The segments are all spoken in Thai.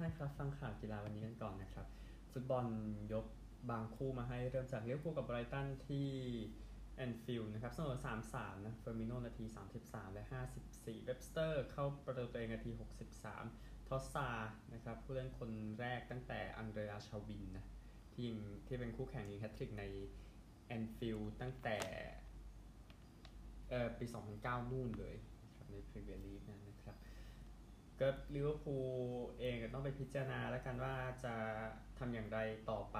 ท่านครับฟังข่าวกีฬาวันนี้กันก่อนนะครับ ฟุตบอลยกบางคู่มาให้เริ่มจากลิเวอร์พูลกับไบรตันที่แอนฟิลด์นะครับเสมอ3-3นะเฟอร์มิโนนาที 33 และ 54 เว็บสเตอร์เข้าประตูตัวเองนาที 63 ทรอสซาร์นะครับผู้เล่นคนแรกตั้งแต่อันเดร อาร์ชาวินนะที่ยิงที่เป็นคู่แข่งยิงแฮตทริกในแอนฟิลด์ตั้งแต่เอ่อปี 2009 นู่นเลยในพรีเมียร์ลีกนะ ก็ลิเวอร์พูลเองก็ต้องไปพิจารณาแล้วกันว่าจะทำอย่างไรต่อไป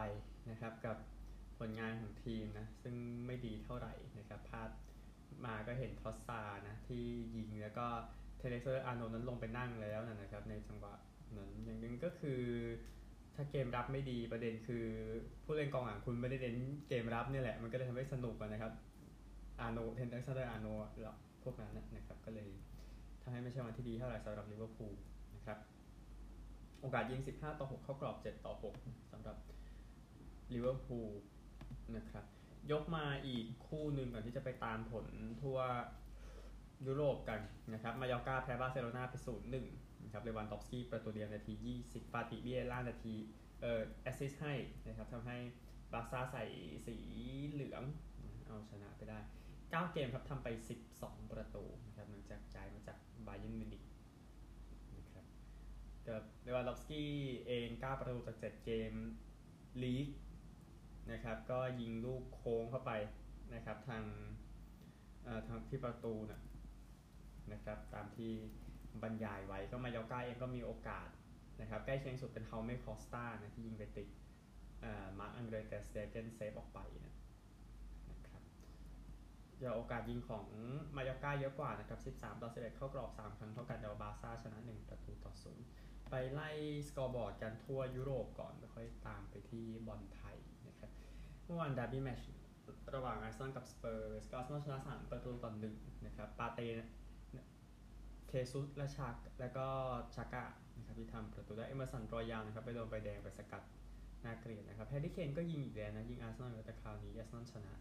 นะครับ กับผลงานของทีมนะ ซึ่งไม่ดีเท่าไหร่นะครับพลาดมาก็เห็นทรอสซาร์นะ ที่ยิงแล้วก็เทเลเซอร์อาร์โนนั้นลงไปนั่งแล้วนะครับ ในจังหวะนั้นอย่างหนึ่งก็คือ ถ้าเกมรับไม่ดีประเด็นคือ ผู้เล่นกองหลังคุณไม่ได้เน้นเกมรับเนี่ยแหละ มันก็เลยทำให้สนุกนะครับอาร์โนเทนเซอร์อาร์โนพวกนั้นนะครับก็เลย ทำให้ไม่ใช่วันที่ดีเท่าไหร่สำหรับลิเวอร์พูลนะครับ โอกาสยิง 15 ต่อ 6 เข้ากรอบ 7 ต่อ 6สำหรับลิเวอร์พูลนะครับ ยกมาอีกคู่หนึ่งก่อนที่จะไปตามผลทั่วยุโรปกันนะครับ มายอร์ก้าแพ้บาร์เซโลนาไป 0-1 นะครับ เลวันดอฟสกี้ประตูเดียวนาที 20ฟาติเบียล่านาที เอ่อแอสซิสให้นะครับทำให้บาร์ซ่าใส่สีเหลืองเอาชนะไปได้ 9 เกมครับทำไป 12 ประตูนะครับหลังจากย้ายมาจากบาเยิร์นมิวนิกนะครับกับเลวานดอฟสกี้เอง 9 ประตูจาก 7 เกมลีกนะครับก็ยิงลูกโค้งเข้าไปนะครับทางทางที่ประตูนะนะครับตามที่บรรยายไว้ก็มายอร์ก้าเองก็มีโอกาสนะครับใกล้เคียงสุดเป็นเฮาเมคอสต้านะที่ยิงไปติดมาร์กอังเดร แตร์ สเตเก้นเซฟออกไปนะ เดี๋ยวโอกาสยิงของมายอร์ก้าเยอะกว่านะครับ 13 ต่อ 11 เข้ากรอบ 3 ครั้งเท่ากันแต่ว่าบาร์ซ่าชนะ 1 ประตูต่อ 0 ไปไล่ scoreboard กันทั่วยุโรปก่อนแล้วค่อยตามไปที่บอลไทยนะครับเมื่อวาน derby match ระหว่างอาร์เซนอลกับสเปอร์สก็อาร์เซนอลชนะ 3 ประตูต่อ1นะครับปาร์เตย์เชซุสและชากแล้วก็ชากะนะครับที่ทำประตูได้เอเมอร์สันรอยัลนะครับไปโดนใบแดงไปสกัดน่าเกลียดนะครับแฮร์รี่เคนก็ยิงอีกแล้วนะยิงอาร์เซนอลแต่คราวนี้อาร์เซนอลชนะ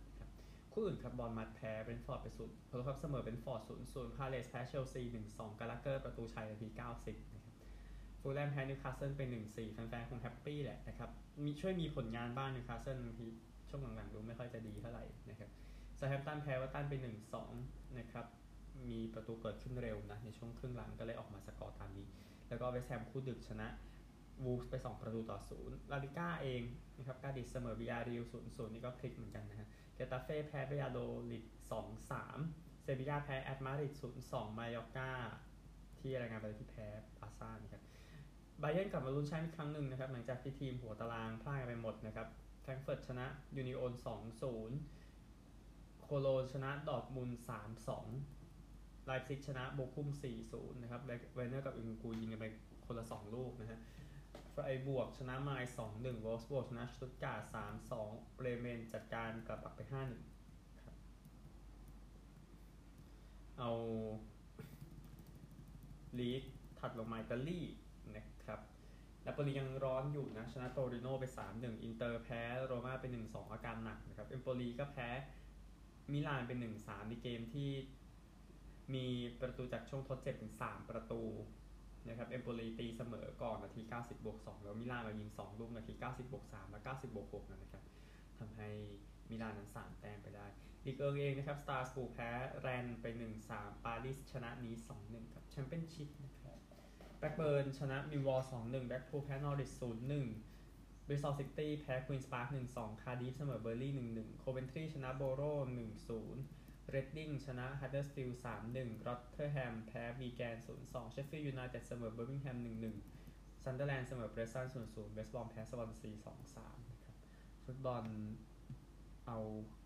คู่อื่นครับบอร์นมัธแพ้เบรนท์ฟอร์ดไปสุดพลครับเสมอเบรนท์ฟอร์ดศูนย์ศูนย์พาเลซแพ้เชลซีหนึ่งสองกาลาเกอร์ประตูชัยนาทีเก้าสิบนะครับฟูแล่มแพ้นิวคาสเซิลไปหนึ่งสี่แฟนๆคงแฮปปี้แหละนะครับมีช่วยมีผลงานบ้างนิวคาสเซิลบางทีช่วงหลังๆดูไม่ค่อยจะดีเท่าไหร่นะครับเซาแธมป์ตันแพ้เอฟเวอร์ตันไปหนึ่งสองนะครับมีประตูเกิดขึ้นเร็วนะในช่วงครึ่งหลังก็เลยออกมาสกอร์ตามนี้ แล้วก็เวสต์แฮมคู่ดึกชนะวูล์ฟไป 2 ประตูต่อศูนย์ลาลิก้าเองนะครับกาดิซเสมอบียาร์เรอัลศูนย์ศูนย์นี่ก็พลิกเหมือนกันนะฮะ เกตาเฟ่แพ้บายาโดลิดสองสามเซบียาแพ้แอตมาดริดศูนย์สองมายอร์ก้าที่รายงานไปที่แพ้บาร์ซ่านะครับไบเอิร์นกลับมาลุ้นแชมป์อีกครั้งหนึ่งนะครับหลังจากที่ทีมหัวตารางพลาดไปหมดนะครับแฟรงก์เฟิร์ตชนะยูเนียนสองศูนย์โคโลญจน์ชนะดอร์ทมุนด์สามสองไลป์ซิกชนะโบคุมสี่ศูนย์นะครับเวเนอร์กับอึงกูยิงกันไปคนละสองลูกนะฮะ ไฟรบวร์กชนะไมนซ์สองหนึ่งโวล์ฟสบวร์กชนะสตุ๊ตการ์ทสามสองเบรเมนจัดการกลับไปห้าหนึ่งครับเอาลีกถัดลงมาอิตาลีนะครับนาโปลียังร้อนอยู่นะ ชนะโตริโนไป 3-1 อินเตอร์แพ้โรม่าไป 1-2 อาการหนักนะครับ เอมโปลีก็แพ้มิลานเป็น 1-3 ในเกมที่มีประตูจากช่วงทดเจ็บถึง 3 ประตู นะครับเอมโปลีตีเสมอก่อนนาที 90 บวก 2 แล้วมิลานมายิง 2 ลูกนาที 90 บวก 3 และ 90 บวก 6 นะครับทำให้มิลานนั้น 3 แต้มไปได้ลีกเอิงเองนะครับสตราส์บูร์กแพ้แรนส์ไป 1-3 ปารีสชนะนีซ 2-1 ครับแชมเปี้ยนชิพนะครับแบล็กเบิร์นชนะมิลล์วอลล์2-1แบล็คพูลแพ้นอริช0-1บริสตอลซิตี้แพ้ควีนสปาร์ค1-2 คาร์ดิฟเสมอเบิร์นลีย์1-1 โคเวนทรีชนะโบโร1-0 เรดดิ้งชนะฮัตเดอร์สฟิลด์3-1รอตเทอร์แฮมแพ้วีแกน0-2เชฟฟิลด์ยูไนเต็ดเสมอเบอร์มิงแฮม1-1ซันเดอร์แลนด์เสมอเปรสตัน0-0เวสต์บรอมแพ้สวอนซี2-3นะครับฟุตบอลเอา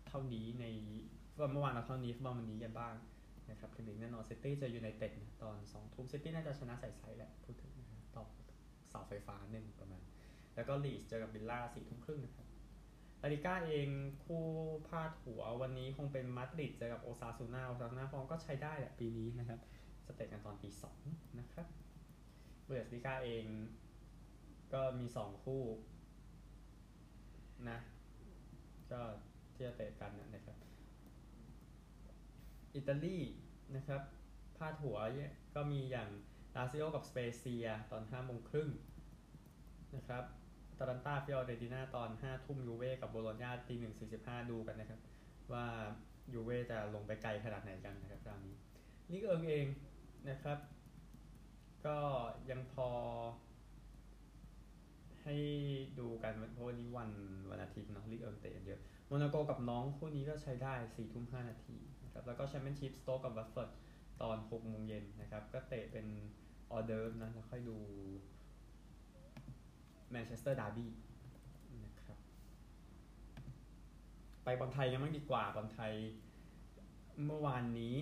เท่านี้ในฟุตบอลเมื่อวานเราเท่านี้ฟุตบอลวันนี้กันบ้างนะครับพรีเมียร์แน่นอนซิตี้เจอยูไนเต็ดตอน2ทุ่มซิตี้น่าจะชนะใส่ๆแหละพูดถึงนะครับต่อเสาไฟฟ้าหนึ่งประมาณ แล้วก็ลีดส์เจอกับวิลล่าสี่ทุ่มครึ่งนะครับ ลาลิก้าเองคู่พาดหัววันนี้คงเป็นมาดริดเจอกับโอซาซูนาโอซาซูนาฟอร์มก็ใช้ได้แหละปีนี้นะครับซึ่งเตะกันตอนตีสองนะครับบุนเดสลีกาเองก็มีสองคู่นะก็ที่จะเตะกันนะครับ อิตาลีนะครับพาดหัวก็มีอย่างลาซิโอกับสเปเซียตอนห้าโมงครึ่งนะครับ อตาลันตาฟิออเรติน่าตอน5ทุ่มยูเว่กับโบโลญญาตีหนึ่งสี่สิบห้าดูกันนะครับ ว่ายูเว่จะลงไปไกลขนาดไหนกันนะครับคราวนี้ลิกเอิงเองนะครับ ก็ยังพอ ให้ดูกันเพราะวันนี้วันวันอาทิตย์เนาะลิกเอิงเตะกันเยอะโมนาโกกับน็องต์คู่นี้ก็ใช้ได้4ทุ่ม5นาทีนะครับแล้วก็แชมเปี้ยนชิพสโต๊กกับวัตฟอร์ดตอน6โมงเย็นนะครับ ก็เตะเป็นออเดิร์ฟนะแล้วค่อยดู แมนเชสเตอร์ดาร์บี้นะครับไปบอลไทยกันบ้างดีกว่าบอลไทยเมื่อวานนี้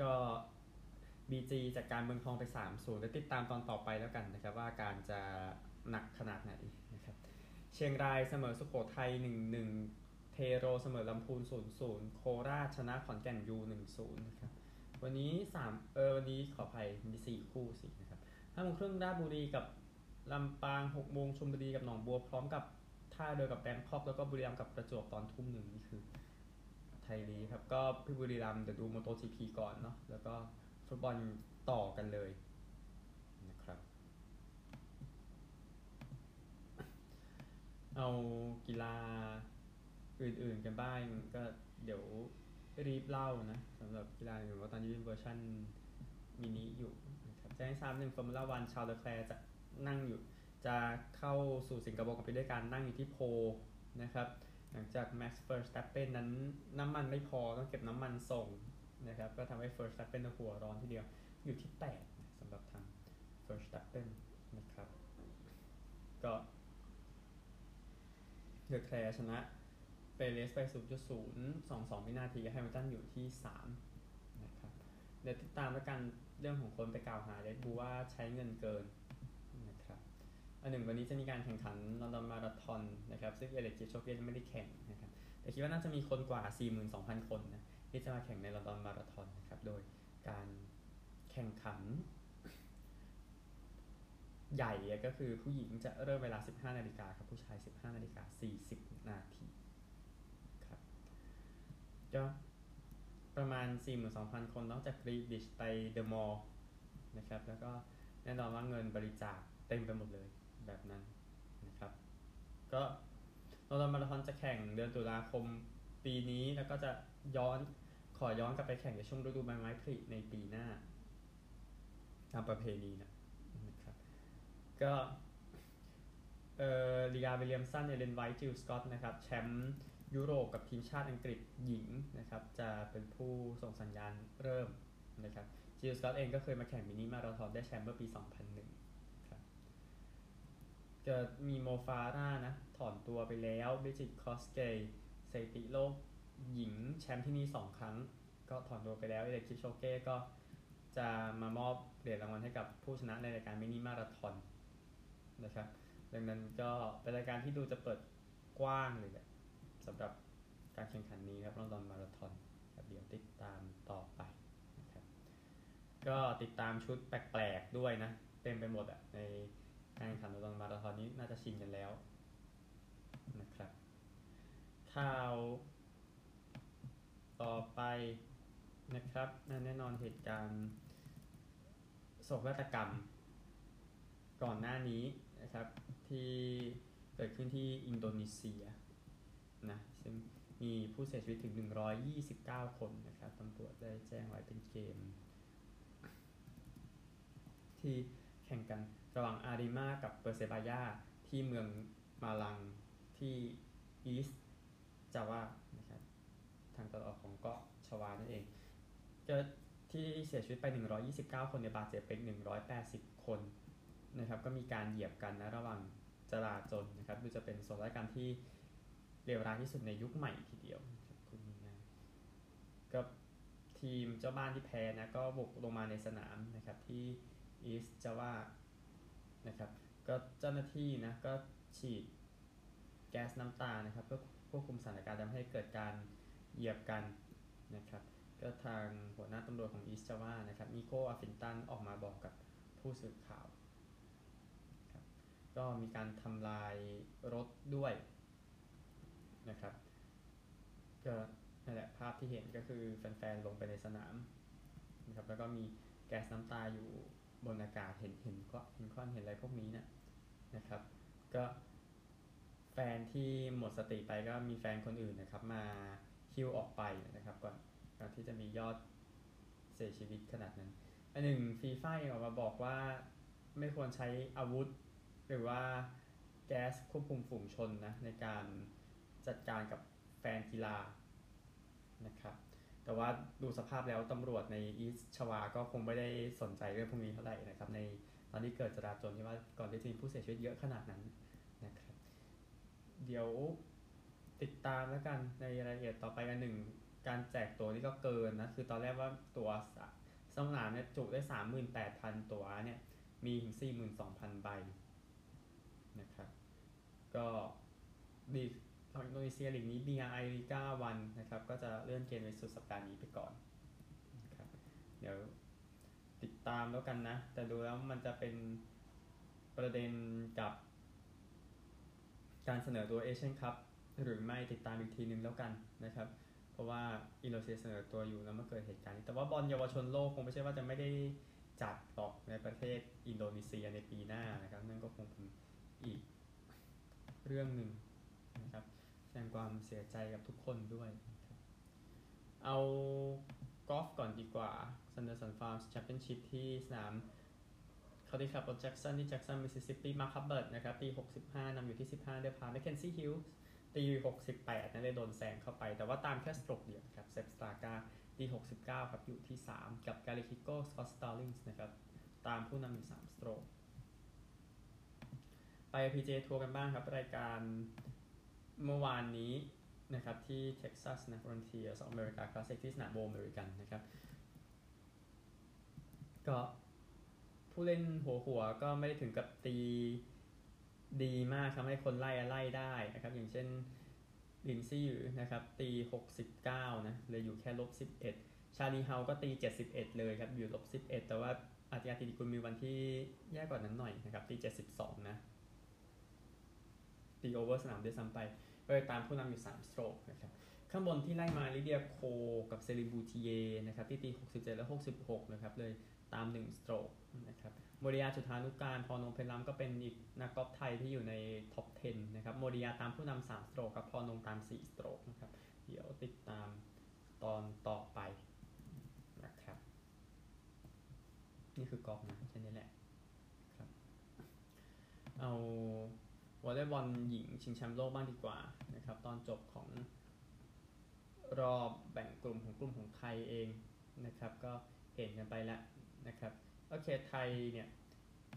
ก็ BG จากการเมืองทองไป3 0แล้วติดตามตอนต่อไปแล้วกันนะครับ ว่าการจะหนักขนาดไหนนะครับ เชียงรายเสมอสุโขทัย 1-1 เทโรเสมอลำพูน 0-0 โคราชชนะขอนแก่นยู 1-0 นะครับ วันนี้3เออวันนี้ขออภัยมี4คู่สินะครับ5โมงครึ่งราชบุรีกับ ลำปาง6โมงชลบุรีกับหนองบัวพร้อมกับท่าเรือกับแบงคอกแล้วก็บุรีรัมย์กับประจวบตอนทุ่มหนึ่งนี่คือไทยลีครับ ก็พี่บุรีรัมย์เดี๋ยวดู MotoGP ก่อนเนาะแล้วก็ฟุตบอลต่อกันเลยนะครับเอากีฬาอื่นๆกันบ้างก็เดี๋ยวรีบเล่านะสำหรับกีฬาอื่นว่าตอนนี้เป็นเวอร์ชันมินิอยู่นะครับแจ้งให้ทราบหนึ่งฟอร์มูล่าวันชาร์ลเลอแคลร์จะ นั่งอยู่จะเข้าสู่สิงคโปร์กันไปด้วยการนั่งอยู่ที่ pole นะครับหลังจาก Max Verstappen นั้นน้ำมันไม่พอต้องเก็บน้ำมันส่งนะครับก็ทำให้ Verstappen หัวร้อนทีเดียวอยู่ที่ 8สำหรับทาง Verstappen นะครับก็เลอแคลร์ชนะเปเรสไป 0.022 วินาทีแฮมิลตันอยู่ที่ 3 นะครับ เดี๋ยวติดตามแล้วกันเรื่องของคนไปกล่าวหาเดดบูว่าใช้เงินเกิน อันหนึ่งวันนี้จะมีการแข่งขันลอนดอนมาราธอนนะครับซึ่งเอเล็กจิโชเกนไม่ได้แข่งนะครับแต่คิดว่าน่าจะมีคนกว่า 42,000 คนนะที่จะมาแข่งในลอนดอนมาราธอนนะครับโดยการแข่งขัน ใหญ่ก็คือผู้หญิงจะเริ่มเวลา 15 นาฬิกาครับผู้ชาย 15 นาฬิกา 40 นาทีครับก็ประมาณ 42,000 คนนอกจากกรีดิชไปเดอะมอลล์นะครับแล้วก็แน่นอนว่าเงินบริจาคเต็มไปหมดเลย แบบนั้นนะครับ ก็ลนดอนมาราธอนจะแข่งเดือนตุลาคมปีนี้แล้วก็จะย้อนขอย้อนกลับไปแข่งในช่วงฤดูใบไม้ผลิในปีหน้า ตามประเพณีนะนะครับ ก็เอ่อลีอาห์วิลเลียมสันเอลเลนไวท์จิลสกอตต์นะครับ แชมป์ยุโรปกับทีมชาติอังกฤษหญิงนะครับ จะเป็นผู้ส่งสัญญาณเริ่มนะครับจิลสกอตต์เองก็เคยมาแข่งมินิมาราธอนได้แชมป์เมื่อปี 2001 เกิดมีโมฟาร่านะ ถอนตัวไปแล้วบริจิดคอสเกย์สถิติโลกหญิงแชมป์ที่นี่2ครั้ง ก็ถอนตัวไปแล้วเอเลียดคิปโชเก้ก็จะมามอบเหรียญรางวัลให้กับผู้ชนะในรายการมินิมาราธอนนะครับ ดังนั้นก็เป็นรายการที่ดูจะเปิดกว้างเลยแหละสำหรับการแข่งขันนี้ครับลอนดอนมาราธอนเดี๋ยวติดตามต่อไปนะครับ ก็ติดตามชุดแปลกๆด้วยนะ เต็มไปหมดอะใน การแข่งขันลอนดอนมาราธอนนี้น่าจะชินกันแล้วนะครับ ข่าว ต่อไปนะครับแน่นอนเหตุการณ์โศกนาฏกรรม ก่อนหน้านี้นะครับที่เกิดขึ้นที่อินโดนีเซียนะซึ่งมีผู้เสียชีวิตถึง 129 คนนะครับตำรวจได้แจ้งไว้เป็นเกม ที่แข่งกัน ระหว่างอาริมากับเปอร์เซบายาที่เมืองมาลังที่อีสจาวานะครับทางตะวันออกของเกาะชวานั่นเองก็ที่เสียชีวิตไป 129 คนในบาดเจ็บเป็น180 คนนะครับก็มีการเหยียบกันนะระหว่างจราจรนะครับดูจะเป็นโศกนาฏกรรมที่เลวร้ายที่สุดในยุคใหม่ทีเดียวครับคุณง่ายก็ทีมเจ้าบ้านที่แพ้นะก็บุกลงมาในสนามนะครับที่อีสจาวา นะครับ ก็เจ้าหน้าที่นะก็ฉีดแก๊สน้ำตานะครับเพื่อควบคุมสถานการณ์ทำให้เกิดการเหยียบกันนะครับ ก็ทางหัวหน้าตำรวจของ East Java นะครับนิโคอาฟินตาออกมาบอกกับผู้สื่อข่าวครับก็มีการทำลายรถด้วยนะครับก็นั่นแหละภาพที่เห็นก็คือแฟนๆลงไปในสนามนะครับแล้วก็มีแก๊สน้ำตาอยู่ บนอากาศเห็นเห็นก็เห็นควันเห็นอะไรพวกนี้เนะี่ยนะครับ ก็แฟนที่หมดสติไปก็มีแฟนคนอื่นนะครับ มาฮิวออกไปนะครับก่อนก่อนที่จะมียอดเสียชีวิตขนาดนั้นอันหนึ่งฟีฟ่าเองออกมาบอกว่าไม่ควรใช้อาวุธ หรือว่าแก๊สควบคุมฝูงชนนะในการจัดการกับแฟนกีฬานะครับ แต่ว่าดูสภาพแล้วตำรวจในอีสชวาก็คงไม่ได้สนใจเรื่องพวกนี้เท่าไหร่นะครับ ในตอนที่เกิดจราจรที่ว่าก่อนที่จะมีผู้เสียชีวิตเยอะขนาดนั้นนะครับ เดี๋ยวติดตามแล้วกันในรายละเอียดต่อไปอันหนึ่งการแจกตัวนี่ก็เกินนะคือตอนแรกว่าตัวสนามเนี่ยจุได้ 38,000 ตัวเนี่ยมีถึง 42,000 ใบนะครับ ก็ดี ของอินโดนีเซียลีกนี้ BRI ลีก้าวันนะครับ ก็จะเลื่อนเกมในสุดสัปดาห์นี้ไปก่อนครับเดี๋ยวติดตามแล้วกันนะ แต่ดูแล้วมันจะเป็นประเด็นกับ การเสนอตัวเอเชียนคัพหรือไม่ติดตามอีกทีนึงแล้วกันนะครับ เพราะว่าอินโดนีเซียเสนอตัวอยู่แล้วเมื่อเกิดเหตุการณ์นี้แต่ว่าบอลเยาวชนโลกคงไม่ใช่ว่าจะไม่ได้จัดหรอกในประเทศอินโดนีเซียในปีหน้านะครับ นั่นก็คงเป็นอีกเรื่องหนึ่งนะครับ ดงความเสียใจกับทุกคนด้วย เอากอล์ฟก่อนดีกว่าซันเดอร์สันฟาร์มแชมเปี้ยนชิพที่สนามเขาที่ขับรถแจ็กสันที่แจ็กสันมิสซิสซิปปีมาคับเบิร์ดนะครับตี 65นำอยู่ที่ 15 เดือพาแมคเคนซี่ฮิลส์ตี 68นั่นเลยโดนแซงเข้าไป แต่ว่าตามแค่สโตรกเดียวครับเซฟสตาร์กาตี 69 ครับ อยู่ที่ 3 กับการ์ริคฮิโกสกอตต์สตอลลิงส์นะครับ ตามผู้นำอยู่ 3 stroke ไป PJ ทัวร์กันบ้างครับ รายการ เมื่อวานนี้นะครับที่เท็กซัสนะ Volunteers of America Classic ที่สนาม Old American นะครับ ก็ผู้เล่นหัวหัวก็ไม่ได้ถึงกับตีดีมากทำให้คนไล่ไล่ได้นะครับ อย่างเช่นลินซี่อยู่นะครับ ตี 69 นะเลยอยู่แค่ลบ 11 ชาร์ลีย์ฮัลล์ก็ตี 71 เลยครับ อยู่ลบ 11 แต่ว่าอาฒยาฐิติกุลมีวันที่แย่กว่านั้นหน่อยนะครับ ตี 72 นะ ตี over สนามด้วยซ้ำไป ก็เลยตามผู้นำอยู่ 3 stroke นะครับข้างบนที่ไล่มาลิเดียโคกับเซลีนบูติเยนะครับที่ตี 67 และ 66 นะครับเลยตาม 1 stroke นะครับโมรียาจุฑานุกาล พรอนงค์เพชรล้ำก็เป็นอีกนักกอล์ฟไทยที่อยู่ในท็อป 10 นะครับโมริยาตามผู้นำ3สโตรกครับพอนงตาม 4 สโตรกนะครับเดี๋ยวติดตามตอนต่อไปนะครับนี่คือกอล์ฟนะแค่นี้แหละครับเอา วอลเลย์บอลหญิงชิงแชมป์โลกบ้างดีกว่านะครับตอนจบของรอบแบ่งกลุ่มของกลุ่มของไทยเองนะครับ ก็เห็นกันไปแล้วนะครับโอเคไทยเนี่ย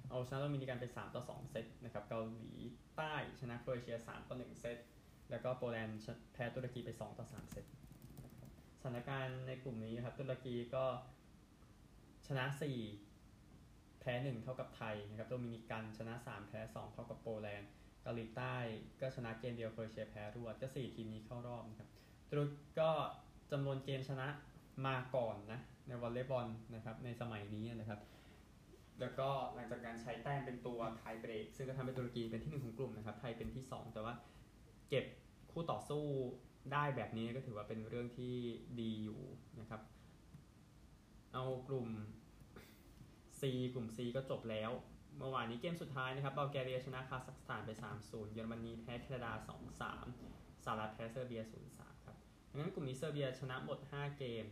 เอาชนะโดมินิกันไป 3 ต่อ 2 เซตนะครับเกาหลีใต้ชนะโครเอเชีย 3 ต่อ 1 เซต แล้วก็โปแลนด์แพ้ตุรกีไป 2 ต่อ 3 เซตสถานการณ์ในกลุ่มนี้ครับตุรกีก็ชนะ 4 แพ้ 1 เท่ากับไทยนะครับโดมินิกันชนะ 3 แพ้ 2 เท่ากับโปแลนด์ เกาหลีใต้ก็ชนะเกมเดียวโครเอเชียแพ้รวดก็ 4 ทีมนี้เข้ารอบนะครับตุรกีก็จำนวนเกมชนะมาก่อนนะในวอลเลย์บอลนะครับในสมัยนี้นะครับ แล้วก็หลังจากการใช้แต้มเป็นตัวไทยเบรกซึ่งก็ทำให้ตุรกีเป็นที่หนึ่งของกลุ่มนะครับไทยเป็นที่ 2 แต่ว่าเก็บคู่ต่อสู้ได้แบบนี้ก็ถือว่าเป็นเรื่องที่ดีอยู่นะครับ เอากลุ่ม C กลุ่ม C ก็จบแล้ว เมื่อวานนี้เกมสุดท้ายนะครับเบลแกเรียชนะคาซัคสถานไป 3-0 เยอรมนีแพ้แคนาดา 2-3 สหรัฐแพ้เซอร์เบีย 0-3 ครับดังนั้นกลุ่มนี้เซอร์เบียชนะหมด 5 เกม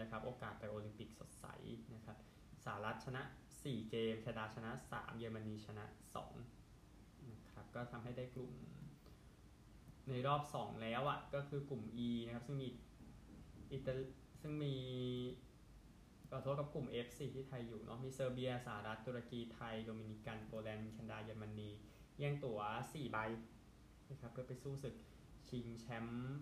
นะครับโอกาสไปโอลิมปิกสดใสนะครับสหรัฐชนะ 4 เกมแคนาดาชนะ 3 เยอรมนีชนะ2นะครับก็ทำให้ได้กลุ่มในรอบ 2 แล้วอะ่ะก็คือกลุ่ม E นะครับซึ่งมีอิตาซึ่งมี ขอโทษกับกลุ่ม F4 ที่ไทยอยู่เนาะมีเซอร์เบียสหรัฐตุรกีไทยโดมินิกันโปแลนด์แคนาดาเยอรมนีแย่งตั๋ว 4 ใบนะครับเพื่อไปสู้ศึกชิงแชมป์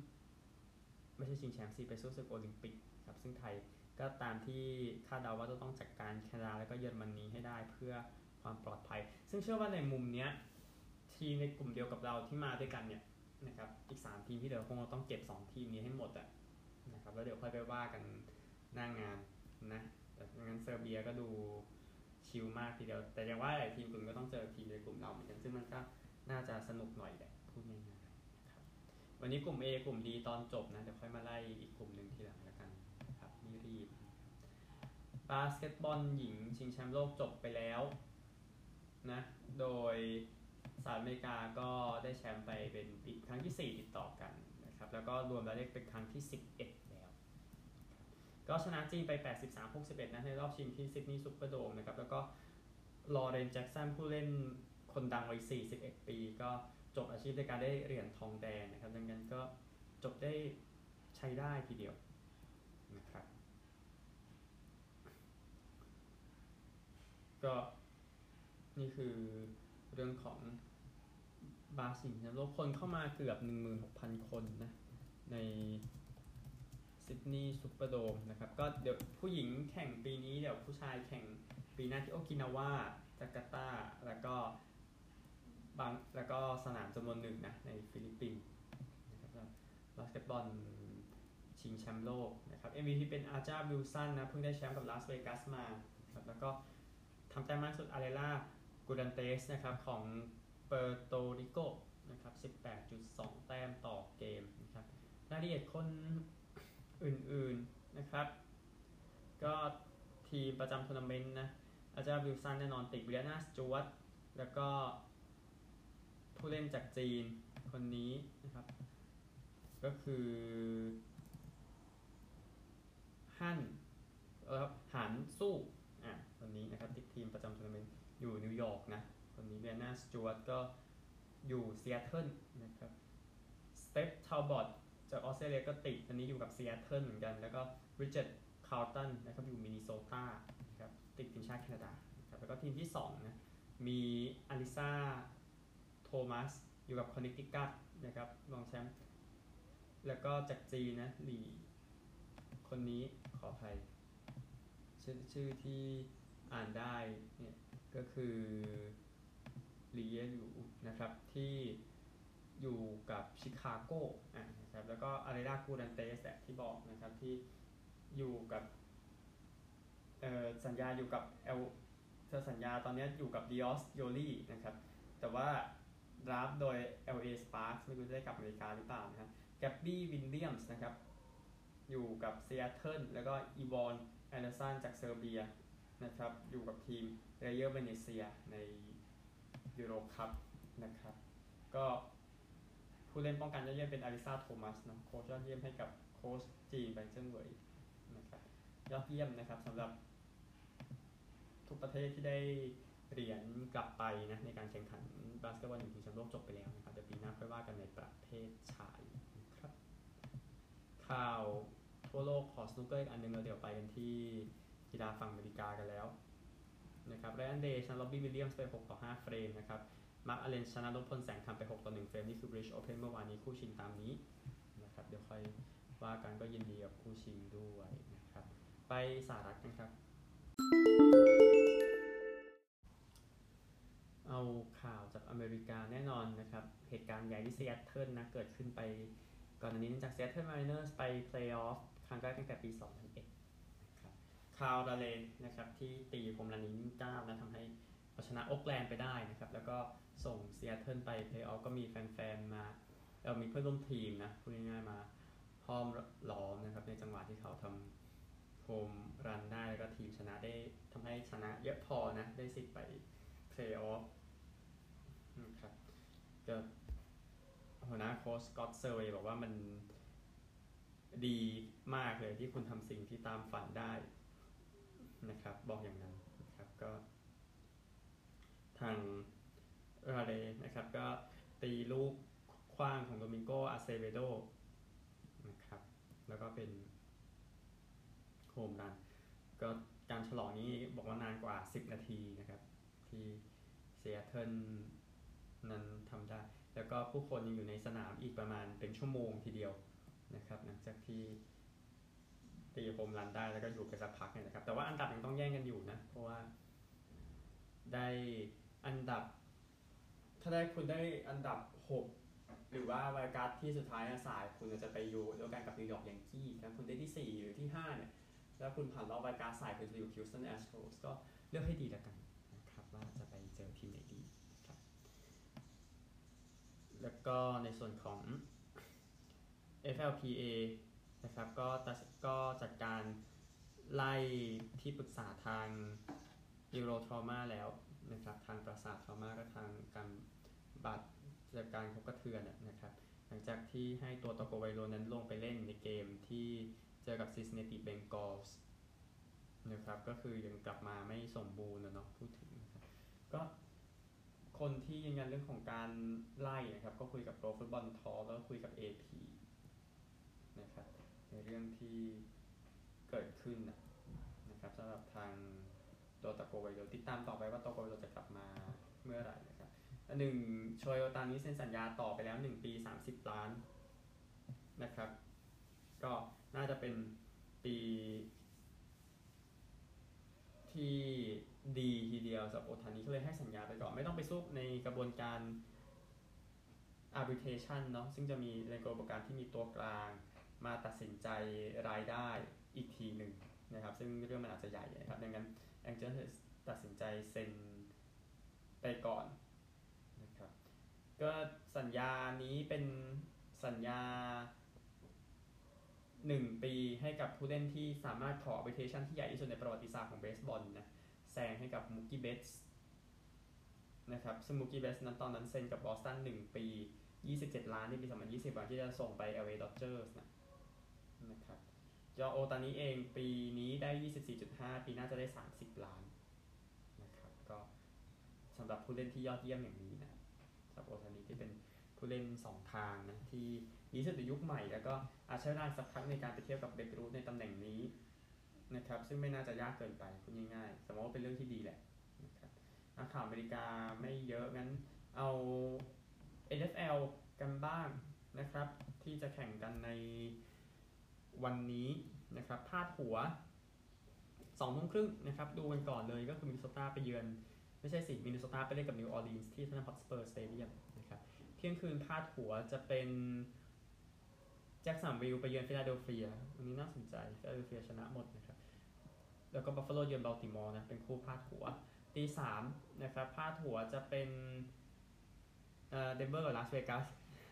ไม่ใช่ชิงแชมป์สิไปสู้ศึกโอลิมปิกครับซึ่งไทยก็ตามที่คาดเดาว่าจะต้องจัดการแคนาดาและก็เยอรมนีให้ได้เพื่อความปลอดภัย ซึ่งเชื่อว่าในมุมเนี้ยทีในกลุ่มเดียวกับเราที่มาด้วยกันเนี่ยนะครับอีก 3 ทีมที่เหลือคงต้องเก็บ 2 ทีมนี้ให้หมดอะนะครับแล้วเดี๋ยวค่อยไปว่ากันหน้างงาน นะแต่งั้นเซอร์เบียก็ดูชิลมากทีเดียว แต่ยังว่าหลายทีมกลุ่มก็ต้องเจอทีมในกลุ่มเราเหมือนกันซึ่งมันก็น่าจะสนุกหน่อยแหละพูดง่ายๆนะครับวันนี้กลุ่ม A กลุ่ม D ตอนจบนะเดี๋ยวค่อยมาไล่อีกกลุ่มหนึ่งทีหลังแล้วกันครับไม่รีบบาสเกตบอลหญิงชิงแชมป์โลกจบไปแล้วนะโดยสหรัฐอเมริกาก็ได้แชมป์ไปเป็นครั้งที่ 4 ติดต่อกันนะครับแล้วก็รวมแล้วได้เป็นครั้งที่ 11 ก็ชนะจีนไป 83-61 นะในรอบชิงที่ซิดนีย์ซูเปอร์โดมนะครับ แล้วก็ลอเรนแจ็กสันผู้เล่นคนดังวัย 41 ปี ก็จบอาชีพในการได้เหรียญทองแดงนะครับ ดังนั้นก็จบได้ใช้ได้ทีเดียวนะครับ ก็นี่คือเรื่องของบาสิงนะโลกคนเข้ามาเกือบ 16,000 คนนะใน ซิดนีย์ซูเปอร์โดมนะครับก็เดี๋ยวผู้หญิงแข่งปีนี้เดี๋ยวผู้ชายแข่งปีหน้าที่โอกินาวาจาการ์ตา แล้วก็บางแล้วก็สนามจำนวนหนึ่งนะในฟิลิปปินส์นะครับบาสเกตบอลชิงแชมป์โลกนะครับ MVP เป็นเอจาวิลสันนะเพิ่งได้แชมป์กับลาสเวกัสมาครับแล้วก็ทำแต้มมากสุดอาเรลล่ากูดันเตสนะครับของเปอร์โตริโกนะครับ 18.2 แต้มต่อเกมนะครับรายละเอียดคน อื่นๆนะครับ ก็ทีมประจำทัวร์นาเมนต์นะอาจารย์วิลสันแน่นอนติดเบรียนนาสจวร์ตแล้วก็ผู้เล่นจากจีนคนนี้นะครับ ก็คือฮั่นเออฮั่นซวี่อะคนนี้นะครับติดทีมประจำทัวร์นาเมนต์อยู่นิวยอร์กนะคนนี้เบรียนนาสจวร์ตก็อยู่ซีแอตเทิลนะครับสเตฟทัลบอต จากออสเตรเลียก็ติดอันนี้อยู่กับซีแอตเทิลเหมือนกัน แล้วก็บริดเจ็ตคาร์ลตันนะครับอยู่มินนิโซตานะครับติดทีมชาติแคนาดาครับแล้วก็ทีมที่2นะมีอลิสซาโทมัสอยู่กับคอนเนคติคัตนะครับรองแชมป์แล้วก็จากจีนนะหลีคนนี้ขออภัยชื่อชื่อที่อ่านได้เนี่ยก็คือลีเยหลูนะครับที่อยู่กับชิคาโกอะ นะครับแล้วก็อารีรากูดันเตสแหละที่บอกนะครับที่อยู่กับเอ่อสัญญาอยู่กับเอลเธอสัญญาตอนนี้อยู่กับดิออสโยลี่นะครับแต่ว่ารับโดย LA Sparks ไม่รู้จะได้กลับอเมริกาหรือเปล่านะครับแกบบี้วินเลียมส์นะครับอยู่กับซีแอตเทิลแล้วก็อีวอนแอนเดอร์สันจากเซอร์เบียนะครับอยู่กับทีมเรเยอร์เวเนเซียในยูโรคัพนะครับก็ ผู้เล่นป้องกันยอดเยี่ยมเป็นอลิสซาโทมัสนะโค้ชยอดเยี่ยมให้กับโค้ชจีนแบงเจิ้นเหวยนะครับยอดเยี่ยมนะครับสำหรับ ทุกประเทศที่ได้เหรียญกลับไปนะในการแข่งขันบาสเกตบอลหญิงชิงแชมป์โลกจบไปแล้วนะครับเดี๋ยวปีหน้าค่อยว่ากันในประเภทชายครับ ข่าวทั่วโลกขอสนุกเกอร์อีกอันหนึ่งเราเดี๋ยวไปกันที่กีฬาฝั่งอเมริกากันแล้วนะครับไรอันเดย์ชนะร็อบบี้วิลเลียมส์ไป6ต่อ5เฟรมนะครับ มาร์คอเลนชนะนพพลแสงคำไป 6 ต่อ 1 เฟรม นี่คือ British Open เมื่อวานนี้คู่ชิงตามนี้นะครับเดี๋ยวค่อยว่ากันก็ยินดีกับคู่ชิงด้วยนะครับไปสหรัฐกันครับ เอาข่าวจากอเมริกาแน่นอนนะครับ เหตุการณ์ใหญ่ที่เซีแอตเทิลนะเกิดขึ้นไปก่อนอันนี้เนื่องจากเซีแอตเทิลมาริเนอร์สไปเพลย์ออฟครั้งแรกตั้งแต่ปี 2001นะครับแคลราเลย์นะครับที่ตีโฮมรันนี้เก้านะทำให้ เอาชนะโอ๊กแลนด์ไปได้นะครับ แล้วก็ส่งเซียแอตเทิลไปเพลย์ออฟก็มีแฟนๆมาเออมีเพื่อนร่วมทีมนะพูดง่ายๆมาห้อมล้อมนะครับในจังหวะที่เขาทำโฮมรันได้แล้วก็ทีมชนะได้ทำให้ชนะเยอะพอนะได้สิทธิ์ไปเพลย์ออฟนะครับก็หัวหน้าโค้ชสกอตเซอร์เวสบอกว่ามันดีมากเลยที่คุณทำสิ่งที่ตามฝันได้นะครับ บอกอย่างนั้นนะครับก็ ทางราเดนะครับ ก็ตีลูกคว้างของโดมิงโกอาเซเวโดนะครับ แล้วก็เป็นโฮมรัน ก็การฉลองนี้บอกว่านานกว่า 10 นาทีนะครับ ที่เซียเทิลนั้นทำได้ แล้วก็ผู้คนยังอยู่ในสนามอีกประมาณเป็นชั่วโมงทีเดียวนะครับ หลังจากที่ตีโฮมรันได้แล้วก็อยู่ไปสักพักเนี่ยนะครับ แต่ว่าอันดับยังต้องแย่งกันอยู่นะ เพราะว่าได้ อันดับ ถ้าได้คุณได้อันดับ 6 หรือว่า wild card ที่สุดท้ายสาย คุณจะไปอยู่ด้วยกันกับนิวยอร์กแยงกี้ถ้าคุณได้ที่ 4 หรือที่ 5 เนี่ย แล้วคุณผ่านรอบ wild card series คุณจะอยู่ฮิวสตันแอสโตรสก็เลือกให้ดีแล้วกันนะครับว่าจะไปเจอทีมไหนดีครับ แล้วก็ในส่วนของ NFLPA นะครับก็ตัดก็จัดการไล่ที่ปรึกษาทาง Euro Trauma แล้ว นะครับทางประสาท Trauma ก็ทางการบาดจากการกระเทือนนะครับ หลังจากที่ให้ตัวตโกไวโรนั้นลงไปเล่นในเกมที่เจอกับซิสเนติเบงกอลส์นะครับก็คือยังกลับมาไม่สมบูรณ์นะเนาะพูดถึงนะครับก็คนที่ยืนยันเรื่องของการไล่นะครับก็คุยกับโปรฟุตบอลทอแล้วคุยกับ AP นะครับในเรื่องที่เกิดขึ้นนะครับสำหรับทาง ตัวตะโกไวโรติดตามต่อไปว่าตะโกไวโรจะกลับมาเมื่อไหร่นะครับอันหนึ่งโชยโอตานี้เซ็นสัญญาต่อไปแล้ว 1 ปี 30 ล้านนะครับ ก็น่าจะเป็นปีที่ดีทีเดียวสำหรับโอทานี้ก็เลยให้สัญญาไปก่อน ไม่ต้องไปสู้ในกระบวนการ arbitration เนาะซึ่งจะมีในกระบวนการที่มีตัวกลางมาตัดสินใจรายได้อีกทีหนึ่งนะครับ ซึ่งเรื่องมันอาจจะใหญ่นะครับดังนั้น แองเจิลตัดสินใจเซ็นไปก่อนนะครับก็สัญญานี้เป็นสัญญา 1 ปีให้กับผู้เล่นที่สามารถขอ arbitration ที่ใหญ่ที่สุดในประวัติศาสตร์ของเบสบอลนะแซงให้กับมูกี้เบสนะครับซึ่งมูกี้เบสนั้นตอนนั้นเซ็นกับบอสตัน 1 ปี 27 ล้านในปี 2020วันที่จะส่งไป LA Dodgers นะนะครับ จอโอตอนนี้เองปีนี้ได้ 24.5 ปีหน้าจะได้ 30 ล้านนะครับ ก็สำหรับผู้เล่นที่ยอดเยี่ยมอย่างนี้นะสำหรับโอตานี้ที่เป็นผู้เล่น 2 ทางนะที่ดีสุดในยุคใหม่ แล้วก็อาจใช้เวลาสักพักในการไปเทียบกับเบเกรูธในตำแหน่งนี้นะครับ ซึ่งไม่น่าจะยากเกินไปพูดง่ายๆสมมติว่าเป็นเรื่องที่ดีแหละนะครับนักข่าวอเมริกาไม่เยอะงั้นเอา NFL กันบ้างนะครับ ที่จะแข่งกันใน วันนี้นะครับพาดหัวสองทุ่มครึ่งนะครับดูกันก่อนเลยก็คือมินนิโซตาไปเยือน ไม่ใช่สิมินนิโซตาไปเล่นกับนิวออร์ลีนส์ที่ท็อตแนมฮอตสเปอร์สเตเดียมนะครับเที่ยงคืนพาดหัวจะเป็นแจ็คสันวิลไปเยือนฟิลาเดลเฟียวันนี้น่าสนใจฟิลาเดลเฟียชนะหมดนะครับแล้วก็บัฟฟาโลเยือนบัลติมอร์นะเป็นคู่พาดหัวตีสามนะครับพาดหัวจะเป็นเดนเวอร์กับลาสเวกัส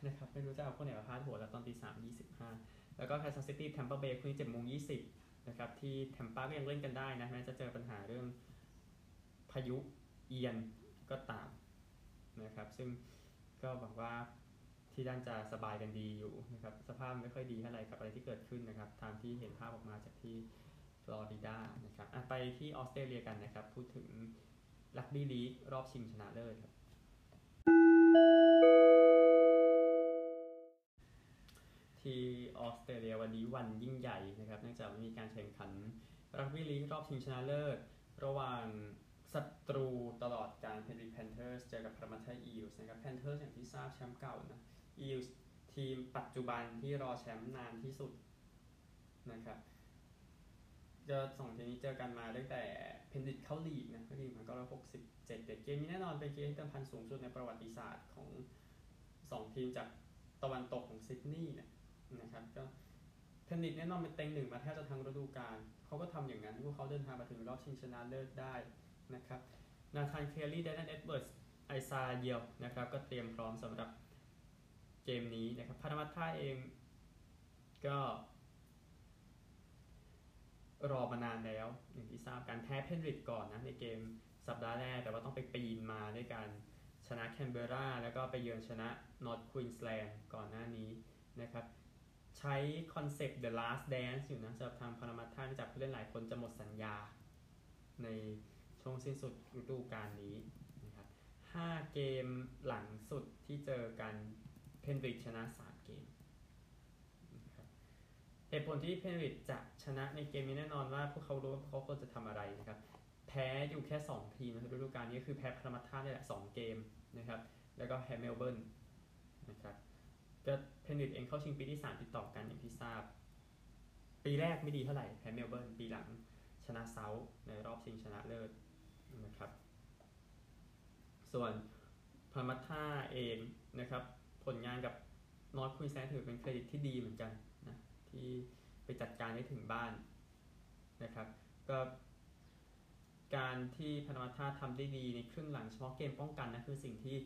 นะครับไม่รู้จะเอาคนไหนมาพาดหัวแล้วตอนตีสามยี่สิบห้า แล้วก็แคนซัสซิตี้แทมเปอร์เบย์คู่นี้เจ็ดโมงยี่สิบนะครับที่แทมปาก็ยังเล่นกันได้นะแม้จะเจอปัญหาเรื่องพายุเอียนก็ตามนะครับ ซึ่งก็บอกว่าที่ด้านจะสบายกันดีอยู่นะครับสภาพไม่ค่อยดีเท่าไหร่กับอะไรที่เกิดขึ้นนะครับตามที่เห็นภาพออกมาจากที่ฟลอริดานะครับไปที่ออสเตรเลียกันนะครับ พูดถึงรักบี้ลีกรอบชิงชนะเลิศครับ ที่ออสเตรเลียวันนี้วันยิ่งใหญ่นะครับเนื่องจากมีการแข่งขันรักบี้ลีกรอบชิงชนะเลิศระหว่างศัตรูตลอดกาลเพนริแพนเทอร์สเจอกับพารามัตท่าอีลส์นะครับแพนเทอร์สอย่างที่ทราบแชมป์เก่านะอีลส์ทีมปัจจุบันที่รอแชมป์นานที่สุดนะครับจะสองทีมนี้เจอกันมาตั้งแต่เพนริเข้าลีกนะก็ทีมันก็ร้อยหกสิบเจ็ดเกมนี้แน่นอนเป็นเกมที่เดิมพันสูงสุดในประวัติศาสตร์ของสองทีมจากตะวันตกของซิดนีย์นะ นะครับก็เพนริแน่นอนเป็นเต็งหนึ่งมาแทบจะทั้งฤดูกาลเขาก็ทำอย่างนั้นพวกเขาเดินทางมาถึงรอบชิงชนะเลิศได้นะครับนาธานเคลียรี่ดีแลนเอ็ดเวิร์ดไอซายาห์โยนะครับก็เตรียมพร้อมสำหรับเกมนี้นะครับพารามัตท่าเองก็รอมานานแล้วอย่างที่ทราบการแพ้เพนริดก่อนนะในเกมสัปดาห์แรก แต่ว่าต้องไปปีนมาด้วยการชนะแคนเบราแล้วก็ไปเยือนชนะนอร์ทควีนสแลนด์ก่อนหน้านี้นะครับ ใช้คอนเซปต์ The Last Dance อยู่นะสำหรับทางพารามัตท่านจากผู้เล่นหลายคนจะหมดสัญญา ในช่วงสิ้นสุดฤดูกาลนี้นะครับ5เกมหลังสุดที่เจอกันเพนริดชนะ 3 เกมเหตุผลที่เพนริดจะชนะในเกมนี้แน่นอนว่าพวกเขารู้ว่าเขาควรจะทำอะไรนะครับแพ้อยู่แค่ 2 ทีมในฤดูกาลนี้ก็คือแพ้พารามัตท่านี่แหละ 2 เกมนะครับ แล้วก็แพ้เมลเบิร์นนะครับ ก็เพนริดเองเข้าชิงปีที่ 3 ติดต่อกันอย่างที่ทราบ ปีแรกไม่ดีเท่าไหร่แพ้เมลเบิร์นปีหลังชนะเซาท์ในรอบชิงชนะเลิศนะครับ ส่วนพามัตท่าเองนะครับ ผลงานกับนอร์ทควีนสแลนถือเป็นเครดิตที่ดีเหมือนกันนะที่ไปจัดการได้ถึงบ้านนะครับ ก็การที่พานามาธาทำได้ดีในครึ่งหลังเฉพาะเกมป้องกันนะคือสิ่งที่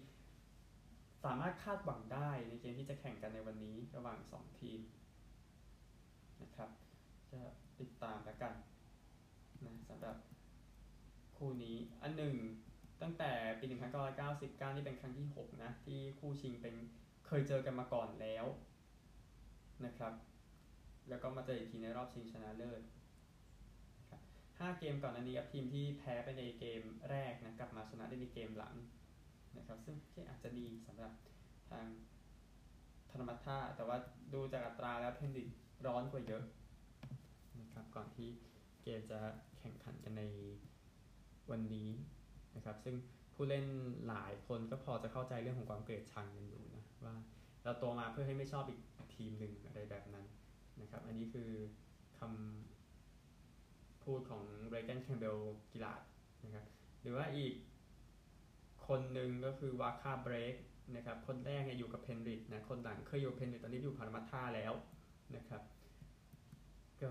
สามารถคาดหวังได้ในเกมที่จะแข่งกันในวันนี้ระหว่าง 2 ทีมนะครับ จะติดตามแล้วกันนะสำหรับคู่นี้อันหนึ่งตั้งแต่ปี 1999 นี่เป็นครั้งที่ 6 นะ ที่คู่ชิงเป็นเคยเจอกันมาก่อนแล้วนะครับ แล้วก็มาเจออีกทีในรอบชิงชนะเลิศห้าเกมก่อนอันนี้ครับทีมที่แพ้ไปในเกมแรกนะกลับมาชนะได้ในเกมหลัง นะครับซึ่งที่อาจจะดีสำหรับทางธนมัตท่าแต่ว่าดูจากอัตราแล้วเพนดิตร้อนกว่าเยอะนะครับก่อนที่เกมจะแข่งขันกันในวันนี้นะครับซึ่งผู้เล่นหลายคนก็พอจะเข้าใจเรื่องของความเกลียดชังกันอยู่นะว่าเราโตมาเพื่อให้ไม่ชอบอีกทีมหนึ่งอะไรแบบนั้นนะครับอันนี้คือคำพูดของเรเกนแคมเบลกิลาดนะครับหรือว่าอีก คนหนึ่งก็คือวาคาเบรกนะครับคนแรกเนี่ยอยู่กับเพนริดนะคนหลังเคยอยู่เพนริดตอนนี้อยู่พารามัท่าแล้วนะครับก็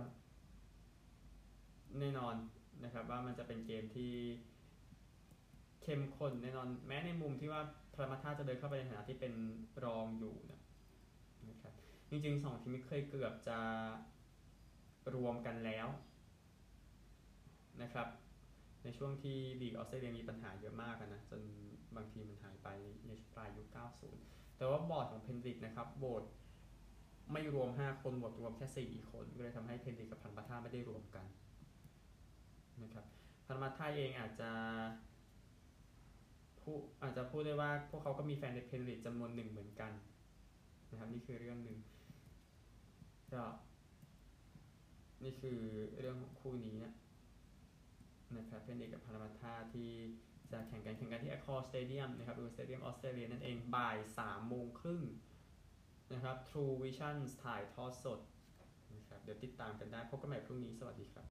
แน่นอนนะครับว่ามันจะเป็นเกมที่เข้มข้นแน่นอนแม้ในมุมที่ว่าพารามัท่าจะเดินเข้าไปในฐานะที่เป็นรองอยู่นะนะครับจริงๆสองทีมเคยเกือบจะรวมกันแล้วนะครับ ในช่วงที่ลีกออสเตรเลียมีปัญหาเยอะมากนะจนบางทีมันหายไปในปลายยุค 90 แต่ว่าบอร์ดของเพนริกนะครับโหวตไม่รวม 5 คนโหวตรวมแค่ 4 คนก็เลยทำให้เพนริกกับพันมาท่าไม่ได้รวมกันนะครับพันมาท่าเองอาจจะผู้อาจจะพูดได้ว่าพวกเขาก็มีแฟนในเพนริกจำนวนหนึ่งเหมือนกันนะครับนี่คือเรื่องหนึ่งก็นี่คือเรื่องของคู่นี้นะ นะครับเพนเอกกับพารามัตท่าที่จะแข่งกันแข่งกันที่ Accor Stadium นะครับดูสเตเดียมออสเตรเลียนั่นเองบ่าย3โมงครึ่งนะครับ True Vision ถ่ายทอดสดนะครับเดี๋ยวติดตามกันได้พบกันใหม่พรุ่งนี้สวัสดีครับ